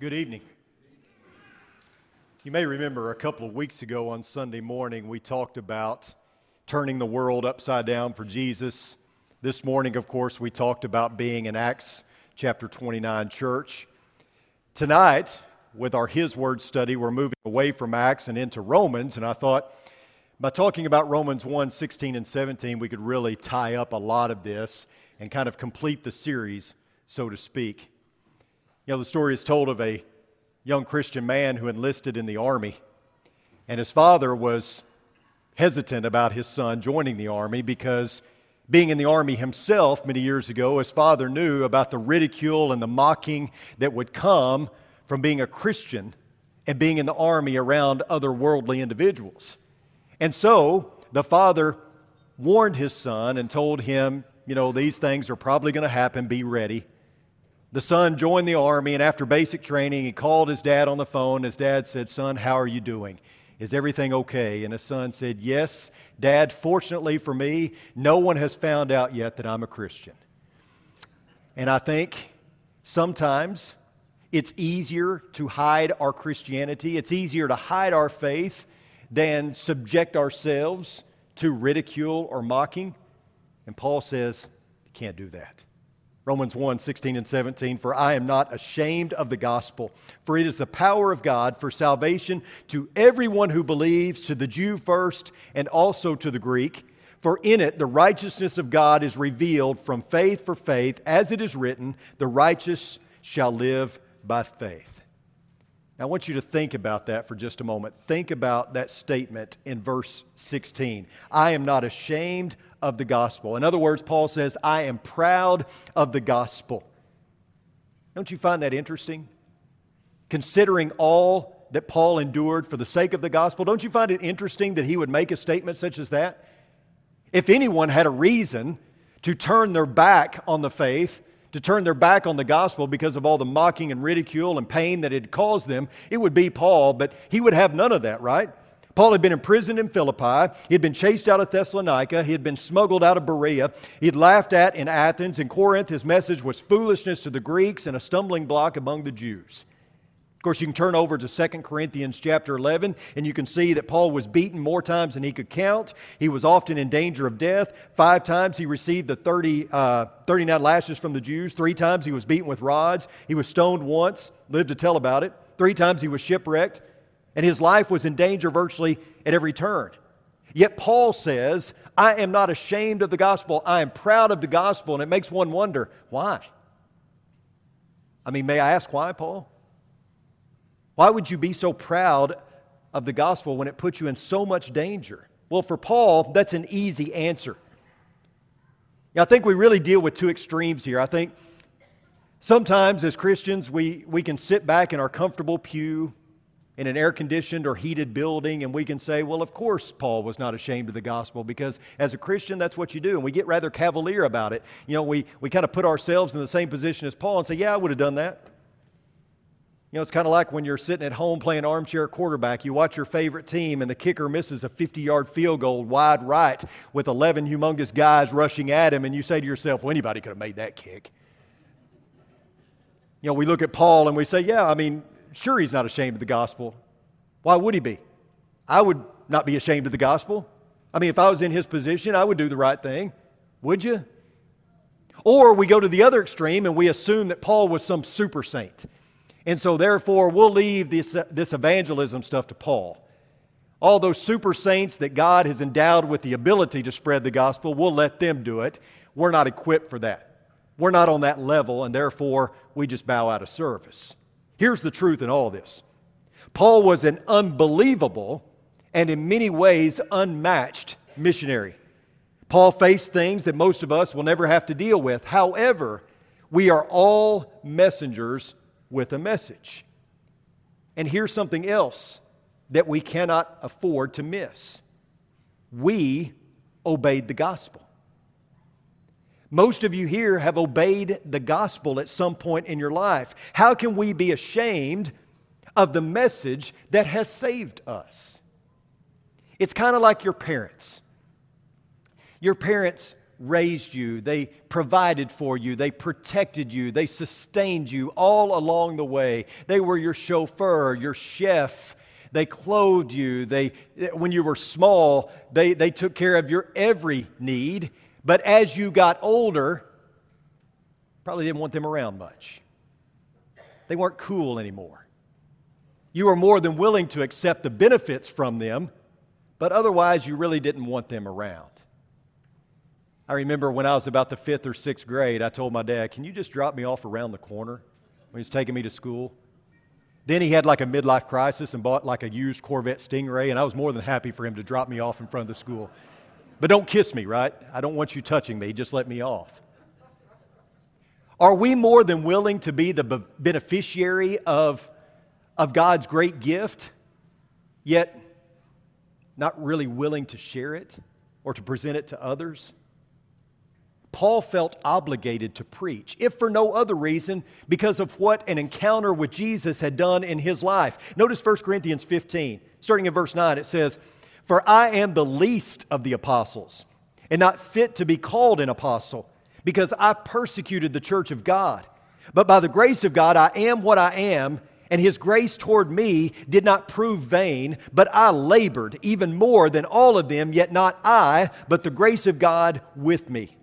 Good evening. You may remember a couple of weeks ago on Sunday morning, we talked about turning the world upside down for Jesus. This morning, of course, we talked about being an Acts chapter 29 church. Tonight, with our His Word study, we're moving away from Acts and into Romans, and I thought by talking about Romans 1 16 and 17, we could really tie up a lot of this and kind of complete the series, so to speak. You know, the story is told of a young Christian man who enlisted in the army, and his father was hesitant about his son joining the army because being in the army himself many years ago, his father knew about the ridicule and the mocking that would come from being a Christian and being in the army around other worldly individuals. And so the father warned his son and told him, you know, these things are probably going to happen, be ready. The son joined the army, and after basic training, he called his dad on the phone. His dad said, Son, how are you doing? Is everything okay? And his son said, Yes, Dad, fortunately for me, no one has found out yet that I'm a Christian. And I think sometimes it's easier to hide our Christianity, it's easier to hide our faith than subject ourselves to ridicule or mocking. And Paul says, You can't do that. Romans 1 16 and 17, for I am not ashamed of the gospel, for it is the power of God for salvation to everyone who believes, to the Jew first, and also to the Greek. For in it the righteousness of God is revealed from faith for faith, as it is written, the righteous shall live by faith. Now, I want you to think about that for just a moment. Think about that statement in verse 16. I am not ashamed of the gospel. In other words, Paul says, I am proud of the gospel. Don't you find that interesting? Considering all that Paul endured for the sake of the gospel, don't you find it interesting that he would make a statement such as that? If anyone had a reason to turn their back on the faith, to turn their back on the gospel because of all the mocking and ridicule and pain that it caused them, it would be Paul, but he would have none of that, right? Paul had been imprisoned in Philippi. He had been chased out of Thessalonica. He had been smuggled out of Berea. He'd laughed at in Athens. In Corinth, his message was foolishness to the Greeks and a stumbling block among the Jews. Of course, you can turn over to 2 Corinthians chapter 11, and you can see that Paul was beaten more times than he could count. He was often in danger of death. Five times he received the 30, uh, 39 lashes from the Jews. Three times he was beaten with rods. He was stoned once, lived to tell about it. Three times he was shipwrecked, and his life was in danger virtually at every turn. Yet Paul says, I am not ashamed of the gospel. I am proud of the gospel. And it makes one wonder, why? I mean, may I ask why, Paul? Why would you be so proud of the gospel when it puts you in so much danger? Well, for Paul, that's an easy answer. I think we really deal with two extremes here. I think sometimes as Christians, we, we can sit back in our comfortable pew in an air conditioned or heated building, and we can say, well, of course, Paul was not ashamed of the gospel because as a Christian, that's what you do. And we get rather cavalier about it. You know, we, we kind of put ourselves in the same position as Paul and say, yeah, I would have done that. You know, it's kind of like when you're sitting at home playing armchair quarterback. You watch your favorite team, and the kicker misses a 50 yard field goal wide right with 11 humongous guys rushing at him, and you say to yourself, well, anybody could have made that kick. You know, we look at Paul and we say, yeah, I mean, sure, he's not ashamed of the gospel. Why would he be? I would not be ashamed of the gospel. I mean, if I was in his position, I would do the right thing. Would you? Or we go to the other extreme and we assume that Paul was some super saint. And so, therefore, we'll leave this, this evangelism stuff to Paul. All those super saints that God has endowed with the ability to spread the gospel, we'll let them do it. We're not equipped for that. We're not on that level, and therefore, we just bow out of service. Here's the truth in all this Paul was an unbelievable and, in many ways, unmatched missionary. Paul faced things that most of us will never have to deal with. However, we are all messengers with a message. And here's something else that we cannot afford to miss we obeyed the gospel. Most of you here have obeyed the gospel at some point in your life. How can we be ashamed of the message that has saved us? It's kind of like your parents. Your parents raised you, they provided for you, they protected you, they sustained you all along the way. They were your chauffeur, your chef. They clothed you. They, when you were small, they, they took care of your every need. But as you got older, probably didn't want them around much. They weren't cool anymore. You were more than willing to accept the benefits from them, but otherwise you really didn't want them around. I remember when I was about the fifth or sixth grade, I told my dad, Can you just drop me off around the corner when he's taking me to school? Then he had like a midlife crisis and bought like a used Corvette Stingray, and I was more than happy for him to drop me off in front of the school. But don't kiss me, right? I don't want you touching me. Just let me off. Are we more than willing to be the beneficiary of, of God's great gift, yet not really willing to share it or to present it to others? Paul felt obligated to preach, if for no other reason, because of what an encounter with Jesus had done in his life. Notice 1 Corinthians 15, starting in verse 9, it says, For I am the least of the apostles, and not fit to be called an apostle, because I persecuted the church of God. But by the grace of God, I am what I am, and his grace toward me did not prove vain, but I labored even more than all of them, yet not I, but the grace of God with me.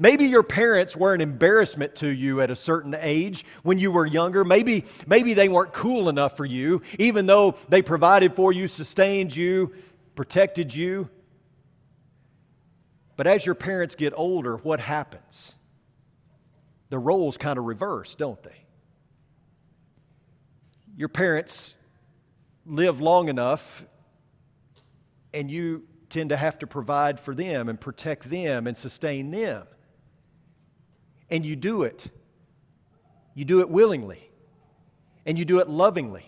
Maybe your parents were an embarrassment to you at a certain age when you were younger. Maybe, maybe they weren't cool enough for you, even though they provided for you, sustained you, protected you. But as your parents get older, what happens? The roles kind of reverse, don't they? Your parents live long enough, and you tend to have to provide for them and protect them and sustain them and you do it. You do it willingly and you do it lovingly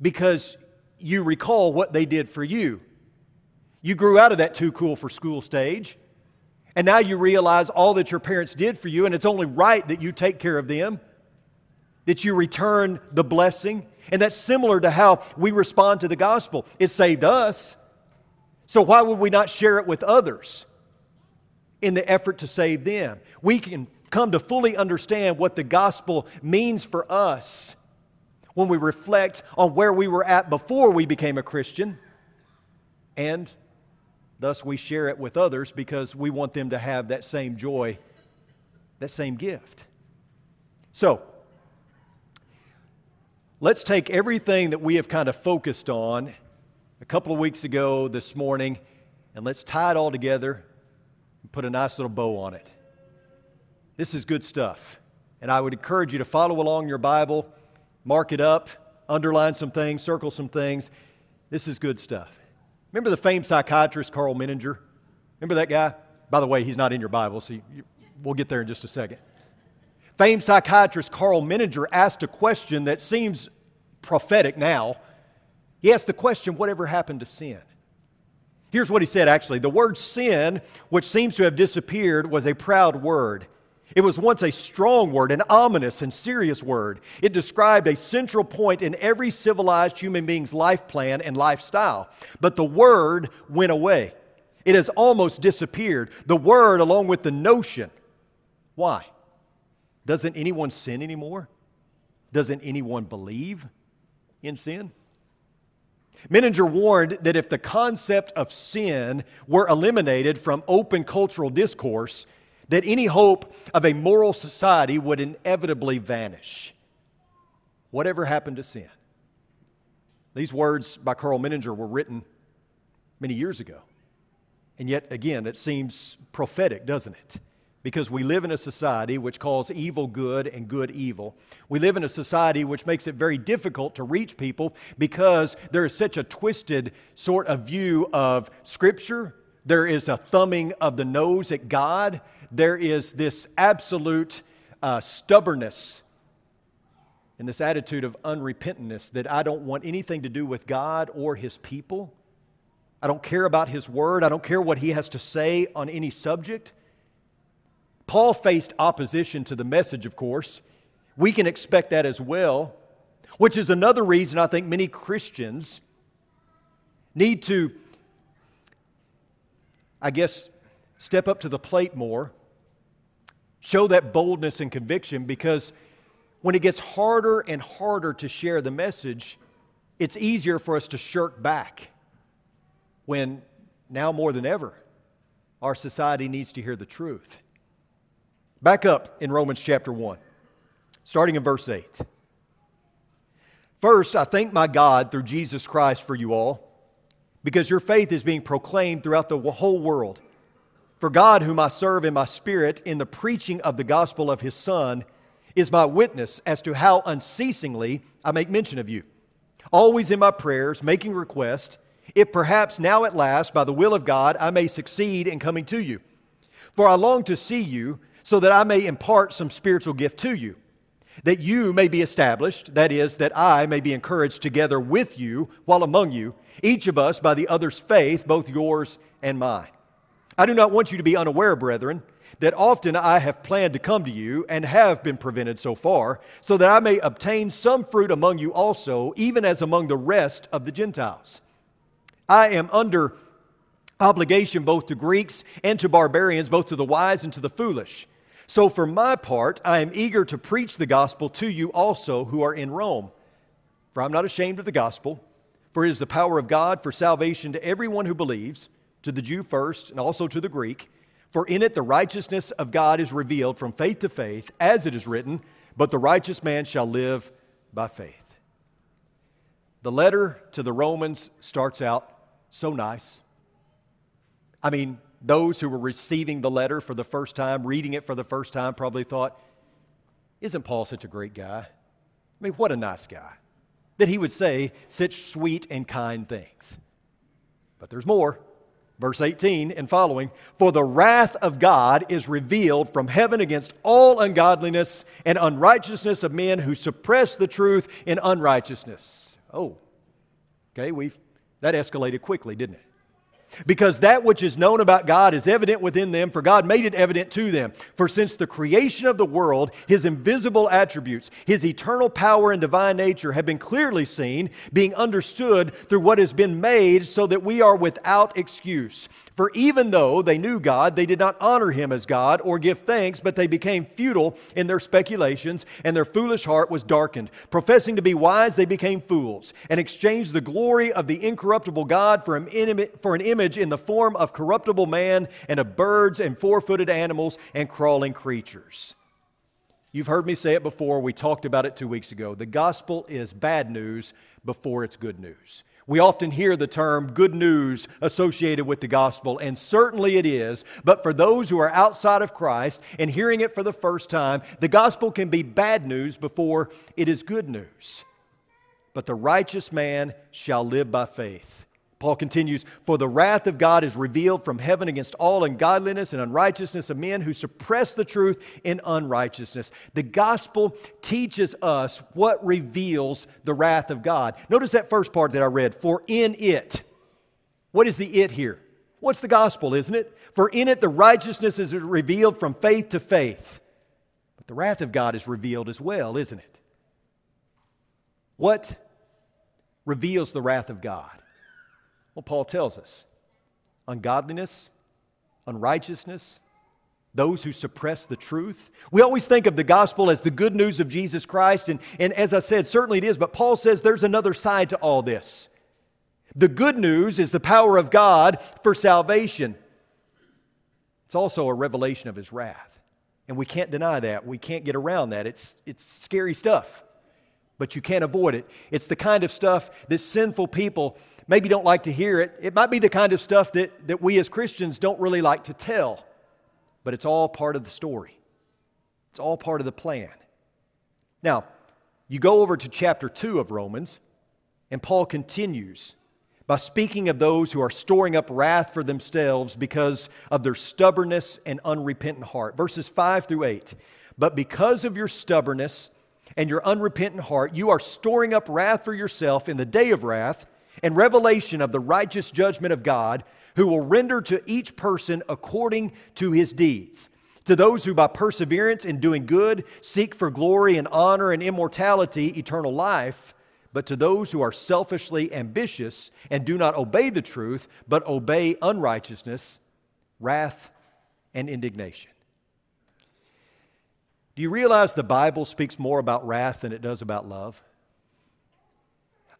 because you recall what they did for you. You grew out of that too cool for school stage, and now you realize all that your parents did for you, and it's only right that you take care of them, that you return the blessing. And that's similar to how we respond to the gospel. It saved us. So why would we not share it with others in the effort to save them? We can come to fully understand what the gospel means for us when we reflect on where we were at before we became a Christian, and thus we share it with others because we want them to have that same joy, that same gift. So, let's take everything that we have kind of focused on a couple of weeks ago this morning and let's tie it all together and put a nice little bow on it. This is good stuff. And I would encourage you to follow along your Bible, mark it up, underline some things, circle some things. This is good stuff. Remember the famed psychiatrist Karl Menninger? Remember that guy? By the way, he's not in your Bible, so you, you, we'll get there in just a second. Famed psychiatrist Karl Menninger asked a question that seems prophetic now. He asked the question, Whatever happened to sin? Here's what he said actually The word sin, which seems to have disappeared, was a proud word. It was once a strong word, an ominous and serious word. It described a central point in every civilized human being's life plan and lifestyle. But the word went away. It has almost disappeared. The word, along with the notion. Why? Doesn't anyone sin anymore? Doesn't anyone believe in sin? Menninger warned that if the concept of sin were eliminated from open cultural discourse, that any hope of a moral society would inevitably vanish. Whatever happened to sin? These words by Karl Menninger were written many years ago. And yet, again, it seems prophetic, doesn't it? Because we live in a society which calls evil good and good evil. We live in a society which makes it very difficult to reach people because there is such a twisted sort of view of Scripture. There is a thumbing of the nose at God there is this absolute uh, stubbornness and this attitude of unrepentantness that I don't want anything to do with God or His people. I don't care about His word. I don't care what He has to say on any subject. Paul faced opposition to the message, of course. We can expect that as well, which is another reason I think many Christians need to, I guess, step up to the plate more, show that boldness and conviction because when it gets harder and harder to share the message, it's easier for us to shirk back when now more than ever our society needs to hear the truth. Back up in Romans chapter 1, starting in verse 8. First, I thank my God through Jesus Christ for you all, because your faith is being proclaimed throughout the whole world. For God, whom I serve in my spirit in the preaching of the gospel of his Son, is my witness as to how unceasingly I make mention of you, always in my prayers, making request, if perhaps now at last, by the will of God, I may succeed in coming to you. For I long to see you, so that I may impart some spiritual gift to you that you may be established, that is, that I may be encouraged together with you while among you, each of us by the other's faith, both yours and mine. I do not want you to be unaware, brethren, that often I have planned to come to you and have been prevented so far, so that I may obtain some fruit among you also, even as among the rest of the Gentiles. I am under obligation both to Greeks and to barbarians, both to the wise and to the foolish. So, for my part, I am eager to preach the gospel to you also who are in Rome. For I'm not ashamed of the gospel, for it is the power of God for salvation to everyone who believes, to the Jew first, and also to the Greek. For in it the righteousness of God is revealed from faith to faith, as it is written, But the righteous man shall live by faith. The letter to the Romans starts out so nice. I mean, those who were receiving the letter for the first time, reading it for the first time, probably thought, Isn't Paul such a great guy? I mean, what a nice guy. That he would say such sweet and kind things. But there's more. Verse 18 and following For the wrath of God is revealed from heaven against all ungodliness and unrighteousness of men who suppress the truth in unrighteousness. Oh, okay, we've, that escalated quickly, didn't it? Because that which is known about God is evident within them, for God made it evident to them. For since the creation of the world, his invisible attributes, his eternal power and divine nature have been clearly seen, being understood through what has been made, so that we are without excuse. For even though they knew God, they did not honor him as God or give thanks, but they became futile in their speculations, and their foolish heart was darkened. Professing to be wise, they became fools, and exchanged the glory of the incorruptible God for an, for an image image in the form of corruptible man and of birds and four footed animals and crawling creatures. You've heard me say it before. We talked about it two weeks ago. The gospel is bad news before it's good news. We often hear the term good news associated with the gospel, and certainly it is. But for those who are outside of Christ and hearing it for the first time, the gospel can be bad news before it is good news. But the righteous man shall live by faith. Paul continues, For the wrath of God is revealed from heaven against all ungodliness and unrighteousness of men who suppress the truth in unrighteousness. The gospel teaches us what reveals the wrath of God. Notice that first part that I read, for in it. What is the it here? What's the gospel, isn't it? For in it the righteousness is revealed from faith to faith. But the wrath of God is revealed as well, isn't it? What reveals the wrath of God? Well, Paul tells us ungodliness, unrighteousness, those who suppress the truth. We always think of the gospel as the good news of Jesus Christ, and, and as I said, certainly it is, but Paul says there's another side to all this. The good news is the power of God for salvation. It's also a revelation of his wrath. And we can't deny that. We can't get around that. It's, it's scary stuff, but you can't avoid it. It's the kind of stuff that sinful people maybe don't like to hear it. It might be the kind of stuff that, that we as Christians don't really like to tell, but it's all part of the story. It's all part of the plan. Now, you go over to chapter 2 of Romans, and Paul continues by speaking of those who are storing up wrath for themselves because of their stubbornness and unrepentant heart. Verses 5 through 8. But because of your stubbornness and your unrepentant heart, you are storing up wrath for yourself in the day of wrath and revelation of the righteous judgment of God, who will render to each person according to his deeds. To those who by perseverance in doing good seek for glory and honor and immortality, eternal life, but to those who are selfishly ambitious and do not obey the truth, but obey unrighteousness, wrath and indignation. Do you realize the Bible speaks more about wrath than it does about love?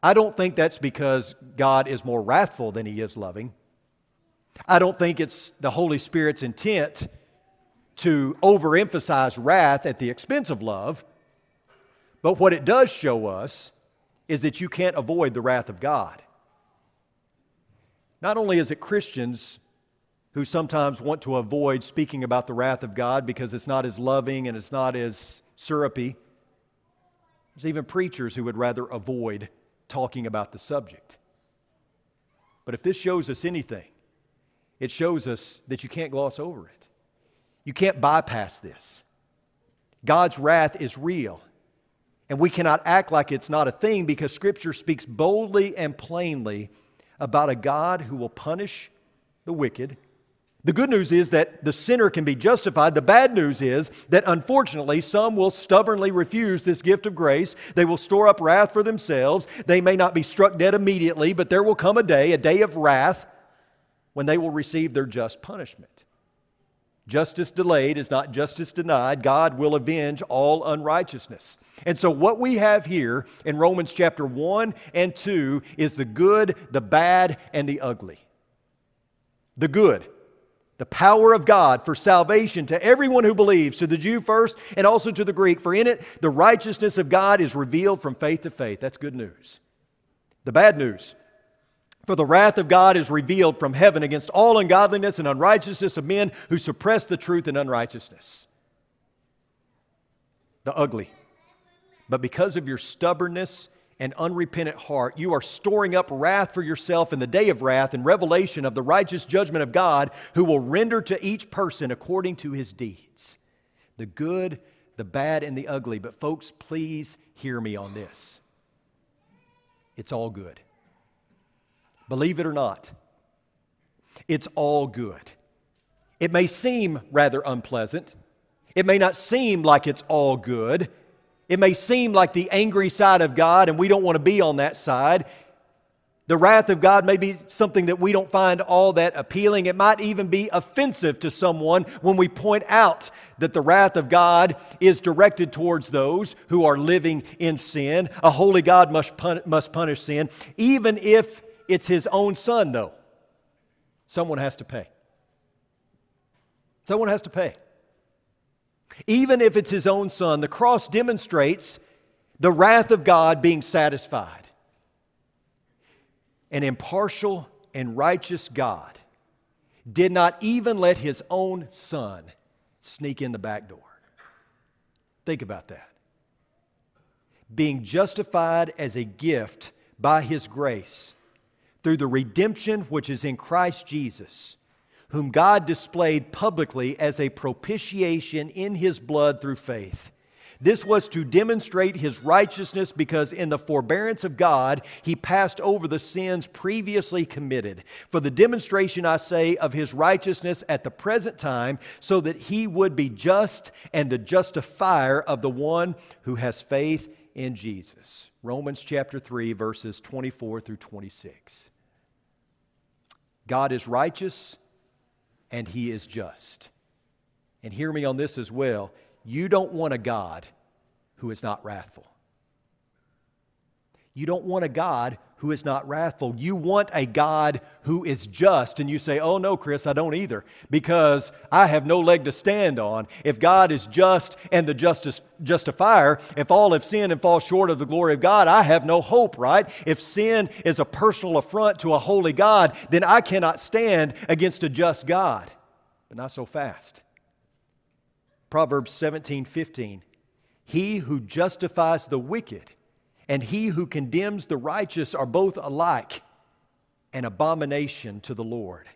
I don't think that's because God is more wrathful than he is loving. I don't think it's the Holy Spirit's intent to overemphasize wrath at the expense of love. But what it does show us is that you can't avoid the wrath of God. Not only is it Christians who sometimes want to avoid speaking about the wrath of God because it's not as loving and it's not as syrupy, there's even preachers who would rather avoid talking about the subject. But if this shows us anything, it shows us that you can't gloss over it. You can't bypass this. God's wrath is real. And we cannot act like it's not a thing because Scripture speaks boldly and plainly about a God who will punish the wicked. The good news is that the sinner can be justified. The bad news is that unfortunately, some will stubbornly refuse this gift of grace. They will store up wrath for themselves. They may not be struck dead immediately, but there will come a day, a day of wrath, when they will receive their just punishment. Justice delayed is not justice denied. God will avenge all unrighteousness. And so, what we have here in Romans chapter 1 and 2 is the good, the bad, and the ugly. The good, the power of God for salvation to everyone who believes, to the Jew first and also to the Greek. For in it, the righteousness of God is revealed from faith to faith. That's good news. The bad news for the wrath of God is revealed from heaven against all ungodliness and unrighteousness of men who suppress the truth in unrighteousness. The ugly. But because of your stubbornness and unrepentant heart, you are storing up wrath for yourself in the day of wrath and revelation of the righteous judgment of God, who will render to each person according to his deeds. The good, the bad, and the ugly. But, folks, please hear me on this. It's all good. Believe it or not, it's all good. It may seem rather unpleasant. It may not seem like it's all good. It may seem like the angry side of God, and we don't want to be on that side. The wrath of God may be something that we don't find all that appealing. It might even be offensive to someone when we point out that the wrath of God is directed towards those who are living in sin. A holy God must, pun- must punish sin, even if it's his own son, though. Someone has to pay. Someone has to pay. Even if it's his own son, the cross demonstrates the wrath of God being satisfied. An impartial and righteous God did not even let his own son sneak in the back door. Think about that. Being justified as a gift by his grace through the redemption which is in Christ Jesus, whom God displayed publicly as a propitiation in his blood through faith. This was to demonstrate his righteousness because in the forbearance of God, he passed over the sins previously committed. For the demonstration, I say, of his righteousness at the present time, so that he would be just and the justifier of the one who has faith in Jesus. Romans chapter 3, verses 24 through 26. God is righteous and he is just. And hear me on this as well. You don't want a God who is not wrathful. You don't want a God who is not wrathful. You want a God who is just. And you say, Oh, no, Chris, I don't either, because I have no leg to stand on. If God is just and the justice, justifier, if all have sinned and fall short of the glory of God, I have no hope, right? If sin is a personal affront to a holy God, then I cannot stand against a just God. But not so fast. Proverbs 17 15. He who justifies the wicked and he who condemns the righteous are both alike an abomination to the Lord.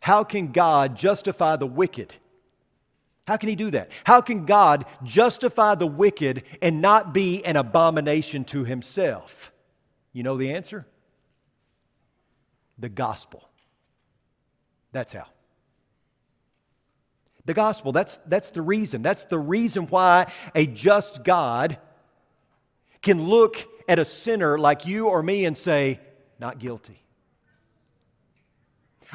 How can God justify the wicked? How can he do that? How can God justify the wicked and not be an abomination to himself? You know the answer? The gospel. That's how. The gospel, that's, that's the reason. That's the reason why a just God can look at a sinner like you or me and say, not guilty.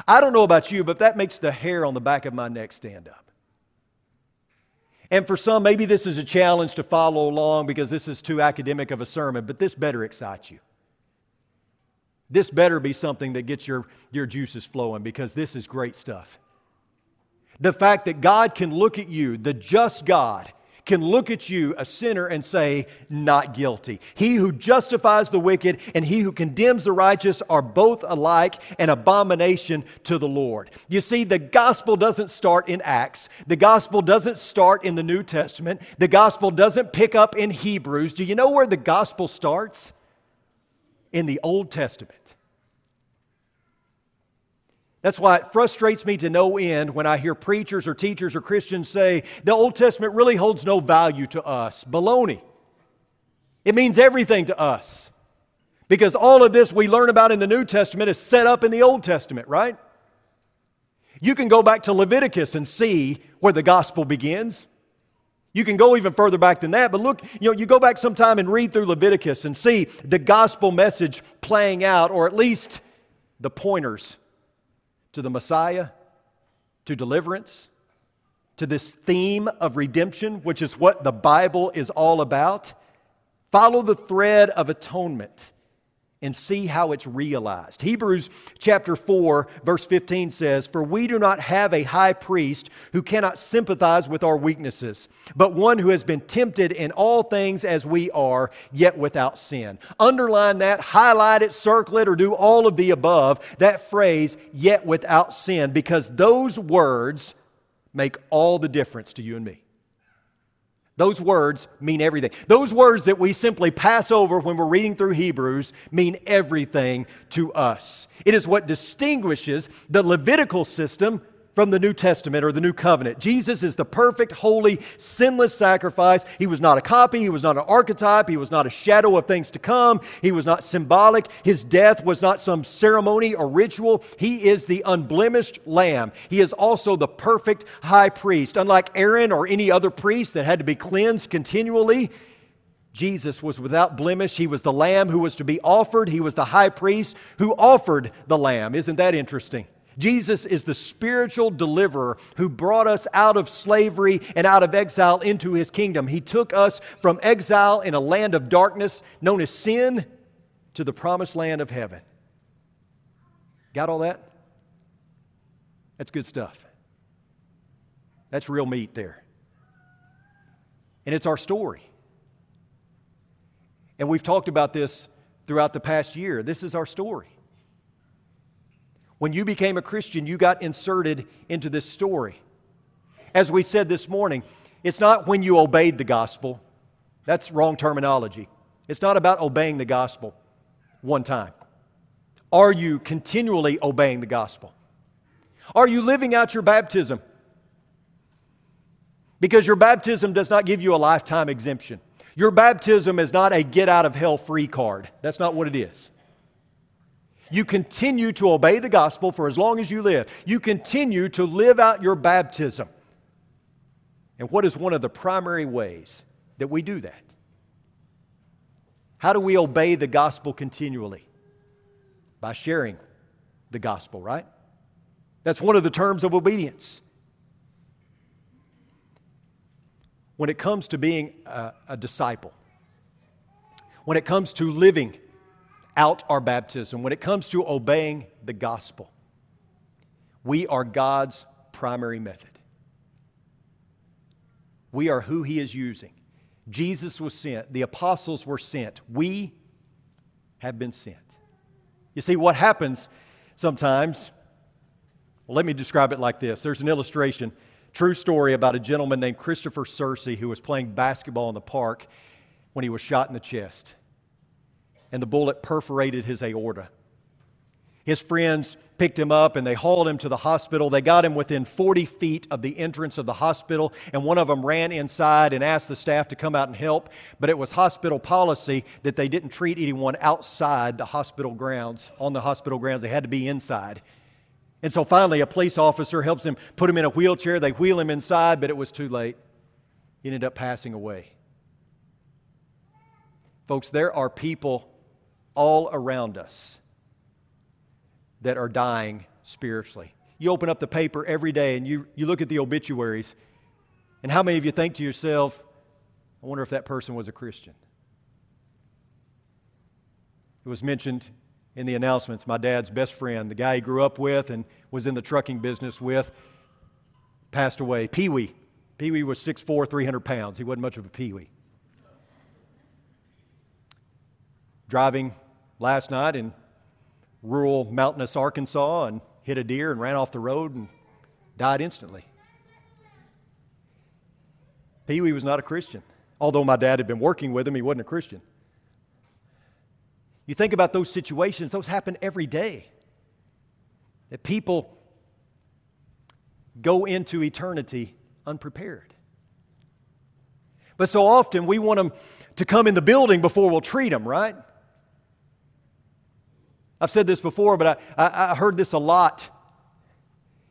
I don't know about you, but that makes the hair on the back of my neck stand up. And for some, maybe this is a challenge to follow along because this is too academic of a sermon, but this better excite you. This better be something that gets your, your juices flowing because this is great stuff. The fact that God can look at you, the just God, can look at you, a sinner, and say, Not guilty. He who justifies the wicked and he who condemns the righteous are both alike an abomination to the Lord. You see, the gospel doesn't start in Acts, the gospel doesn't start in the New Testament, the gospel doesn't pick up in Hebrews. Do you know where the gospel starts? In the Old Testament. That's why it frustrates me to no end when I hear preachers or teachers or Christians say the Old Testament really holds no value to us. Baloney. It means everything to us. Because all of this we learn about in the New Testament is set up in the Old Testament, right? You can go back to Leviticus and see where the gospel begins. You can go even further back than that, but look, you know, you go back sometime and read through Leviticus and see the gospel message playing out, or at least the pointers to the Messiah, to deliverance, to this theme of redemption, which is what the Bible is all about. Follow the thread of atonement and see how it's realized. Hebrews chapter 4, verse 15 says, For we do not have a high priest who cannot sympathize with our weaknesses, but one who has been tempted in all things as we are, yet without sin. Underline that, highlight it, circle it, or do all of the above, that phrase, yet without sin, because those words make all the difference to you and me. Those words mean everything. Those words that we simply pass over when we're reading through Hebrews mean everything to us. It is what distinguishes the Levitical system from the New Testament or the New Covenant. Jesus is the perfect, holy, sinless sacrifice. He was not a copy, he was not an archetype, he was not a shadow of things to come, he was not symbolic. His death was not some ceremony or ritual. He is the unblemished lamb. He is also the perfect high priest. Unlike Aaron or any other priest that had to be cleansed continually, Jesus was without blemish. He was the lamb who was to be offered. He was the high priest who offered the lamb. Isn't that interesting? Jesus is the spiritual deliverer who brought us out of slavery and out of exile into his kingdom. He took us from exile in a land of darkness known as sin to the promised land of heaven. Got all that? That's good stuff. That's real meat there. And it's our story. And we've talked about this throughout the past year. This is our story. When you became a Christian, you got inserted into this story. As we said this morning, it's not when you obeyed the gospel. That's wrong terminology. It's not about obeying the gospel one time. Are you continually obeying the gospel? Are you living out your baptism? Because your baptism does not give you a lifetime exemption. Your baptism is not a get out of hell free card. That's not what it is. You continue to obey the gospel for as long as you live. You continue to live out your baptism. And what is one of the primary ways that we do that? How do we obey the gospel continually? By sharing the gospel, right? That's one of the terms of obedience. When it comes to being a, a disciple, when it comes to living out our baptism, when it comes to obeying the gospel, we are God's primary method. We are who He is using. Jesus was sent, the apostles were sent. We have been sent. You see, what happens sometimes, well, let me describe it like this there's an illustration, true story about a gentleman named Christopher Sercye who was playing basketball in the park when he was shot in the chest and the bullet perforated his aorta. His friends picked him up and they hauled him to the hospital. They got him within 40 feet of the entrance of the hospital, and one of them ran inside and asked the staff to come out and help. But it was hospital policy that they didn't treat anyone outside the hospital grounds, on the hospital grounds. They had to be inside. And so finally, a police officer helps him put him in a wheelchair. They wheel him inside, but it was too late. He ended up passing away. Folks, there are people all around us that are dying spiritually. You open up the paper every day and you, you look at the obituaries, and how many of you think to yourself, I wonder if that person was a Christian? It was mentioned in the announcements my dad's best friend, the guy he grew up with and was in the trucking business with, passed away. Pee Wee. Pee Wee was 6'4, 300 pounds. He wasn't much of a Pee Wee. Driving last night in rural mountainous Arkansas and hit a deer and ran off the road and died instantly. Pee Wee was not a Christian. Although my dad had been working with him, he wasn't a Christian. You think about those situations, those happen every day. That people go into eternity unprepared. But so often we want them to come in the building before we'll treat them, right? I've said this before, but I, I, I heard this a lot.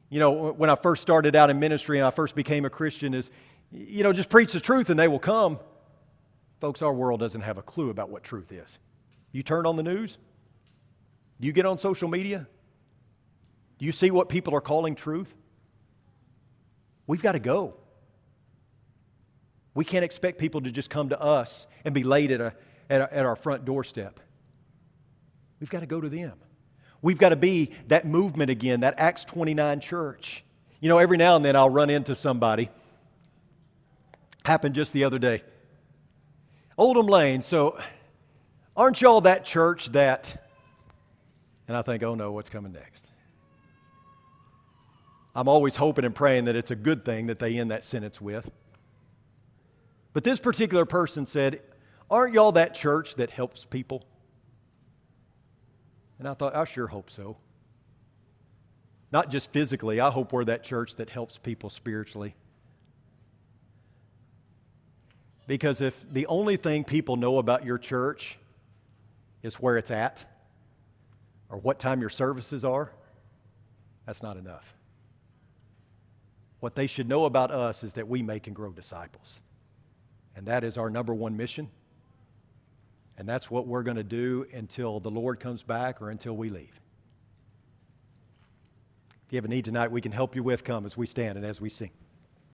You know, when I first started out in ministry and I first became a Christian, is, you know, just preach the truth and they will come. Folks, our world doesn't have a clue about what truth is. You turn on the news? Do you get on social media? Do you see what people are calling truth? We've got to go. We can't expect people to just come to us and be laid at, a, at, a, at our front doorstep. We've got to go to them. We've got to be that movement again, that Acts 29 church. You know, every now and then I'll run into somebody. Happened just the other day. Oldham Lane. So, aren't y'all that church that? And I think, oh no, what's coming next? I'm always hoping and praying that it's a good thing that they end that sentence with. But this particular person said, Aren't y'all that church that helps people? And I thought, I sure hope so. Not just physically, I hope we're that church that helps people spiritually. Because if the only thing people know about your church is where it's at or what time your services are, that's not enough. What they should know about us is that we make and grow disciples. And that is our number one mission. And that's what we're going to do until the Lord comes back or until we leave. If you have a need tonight, we can help you with. Come as we stand and as we sing.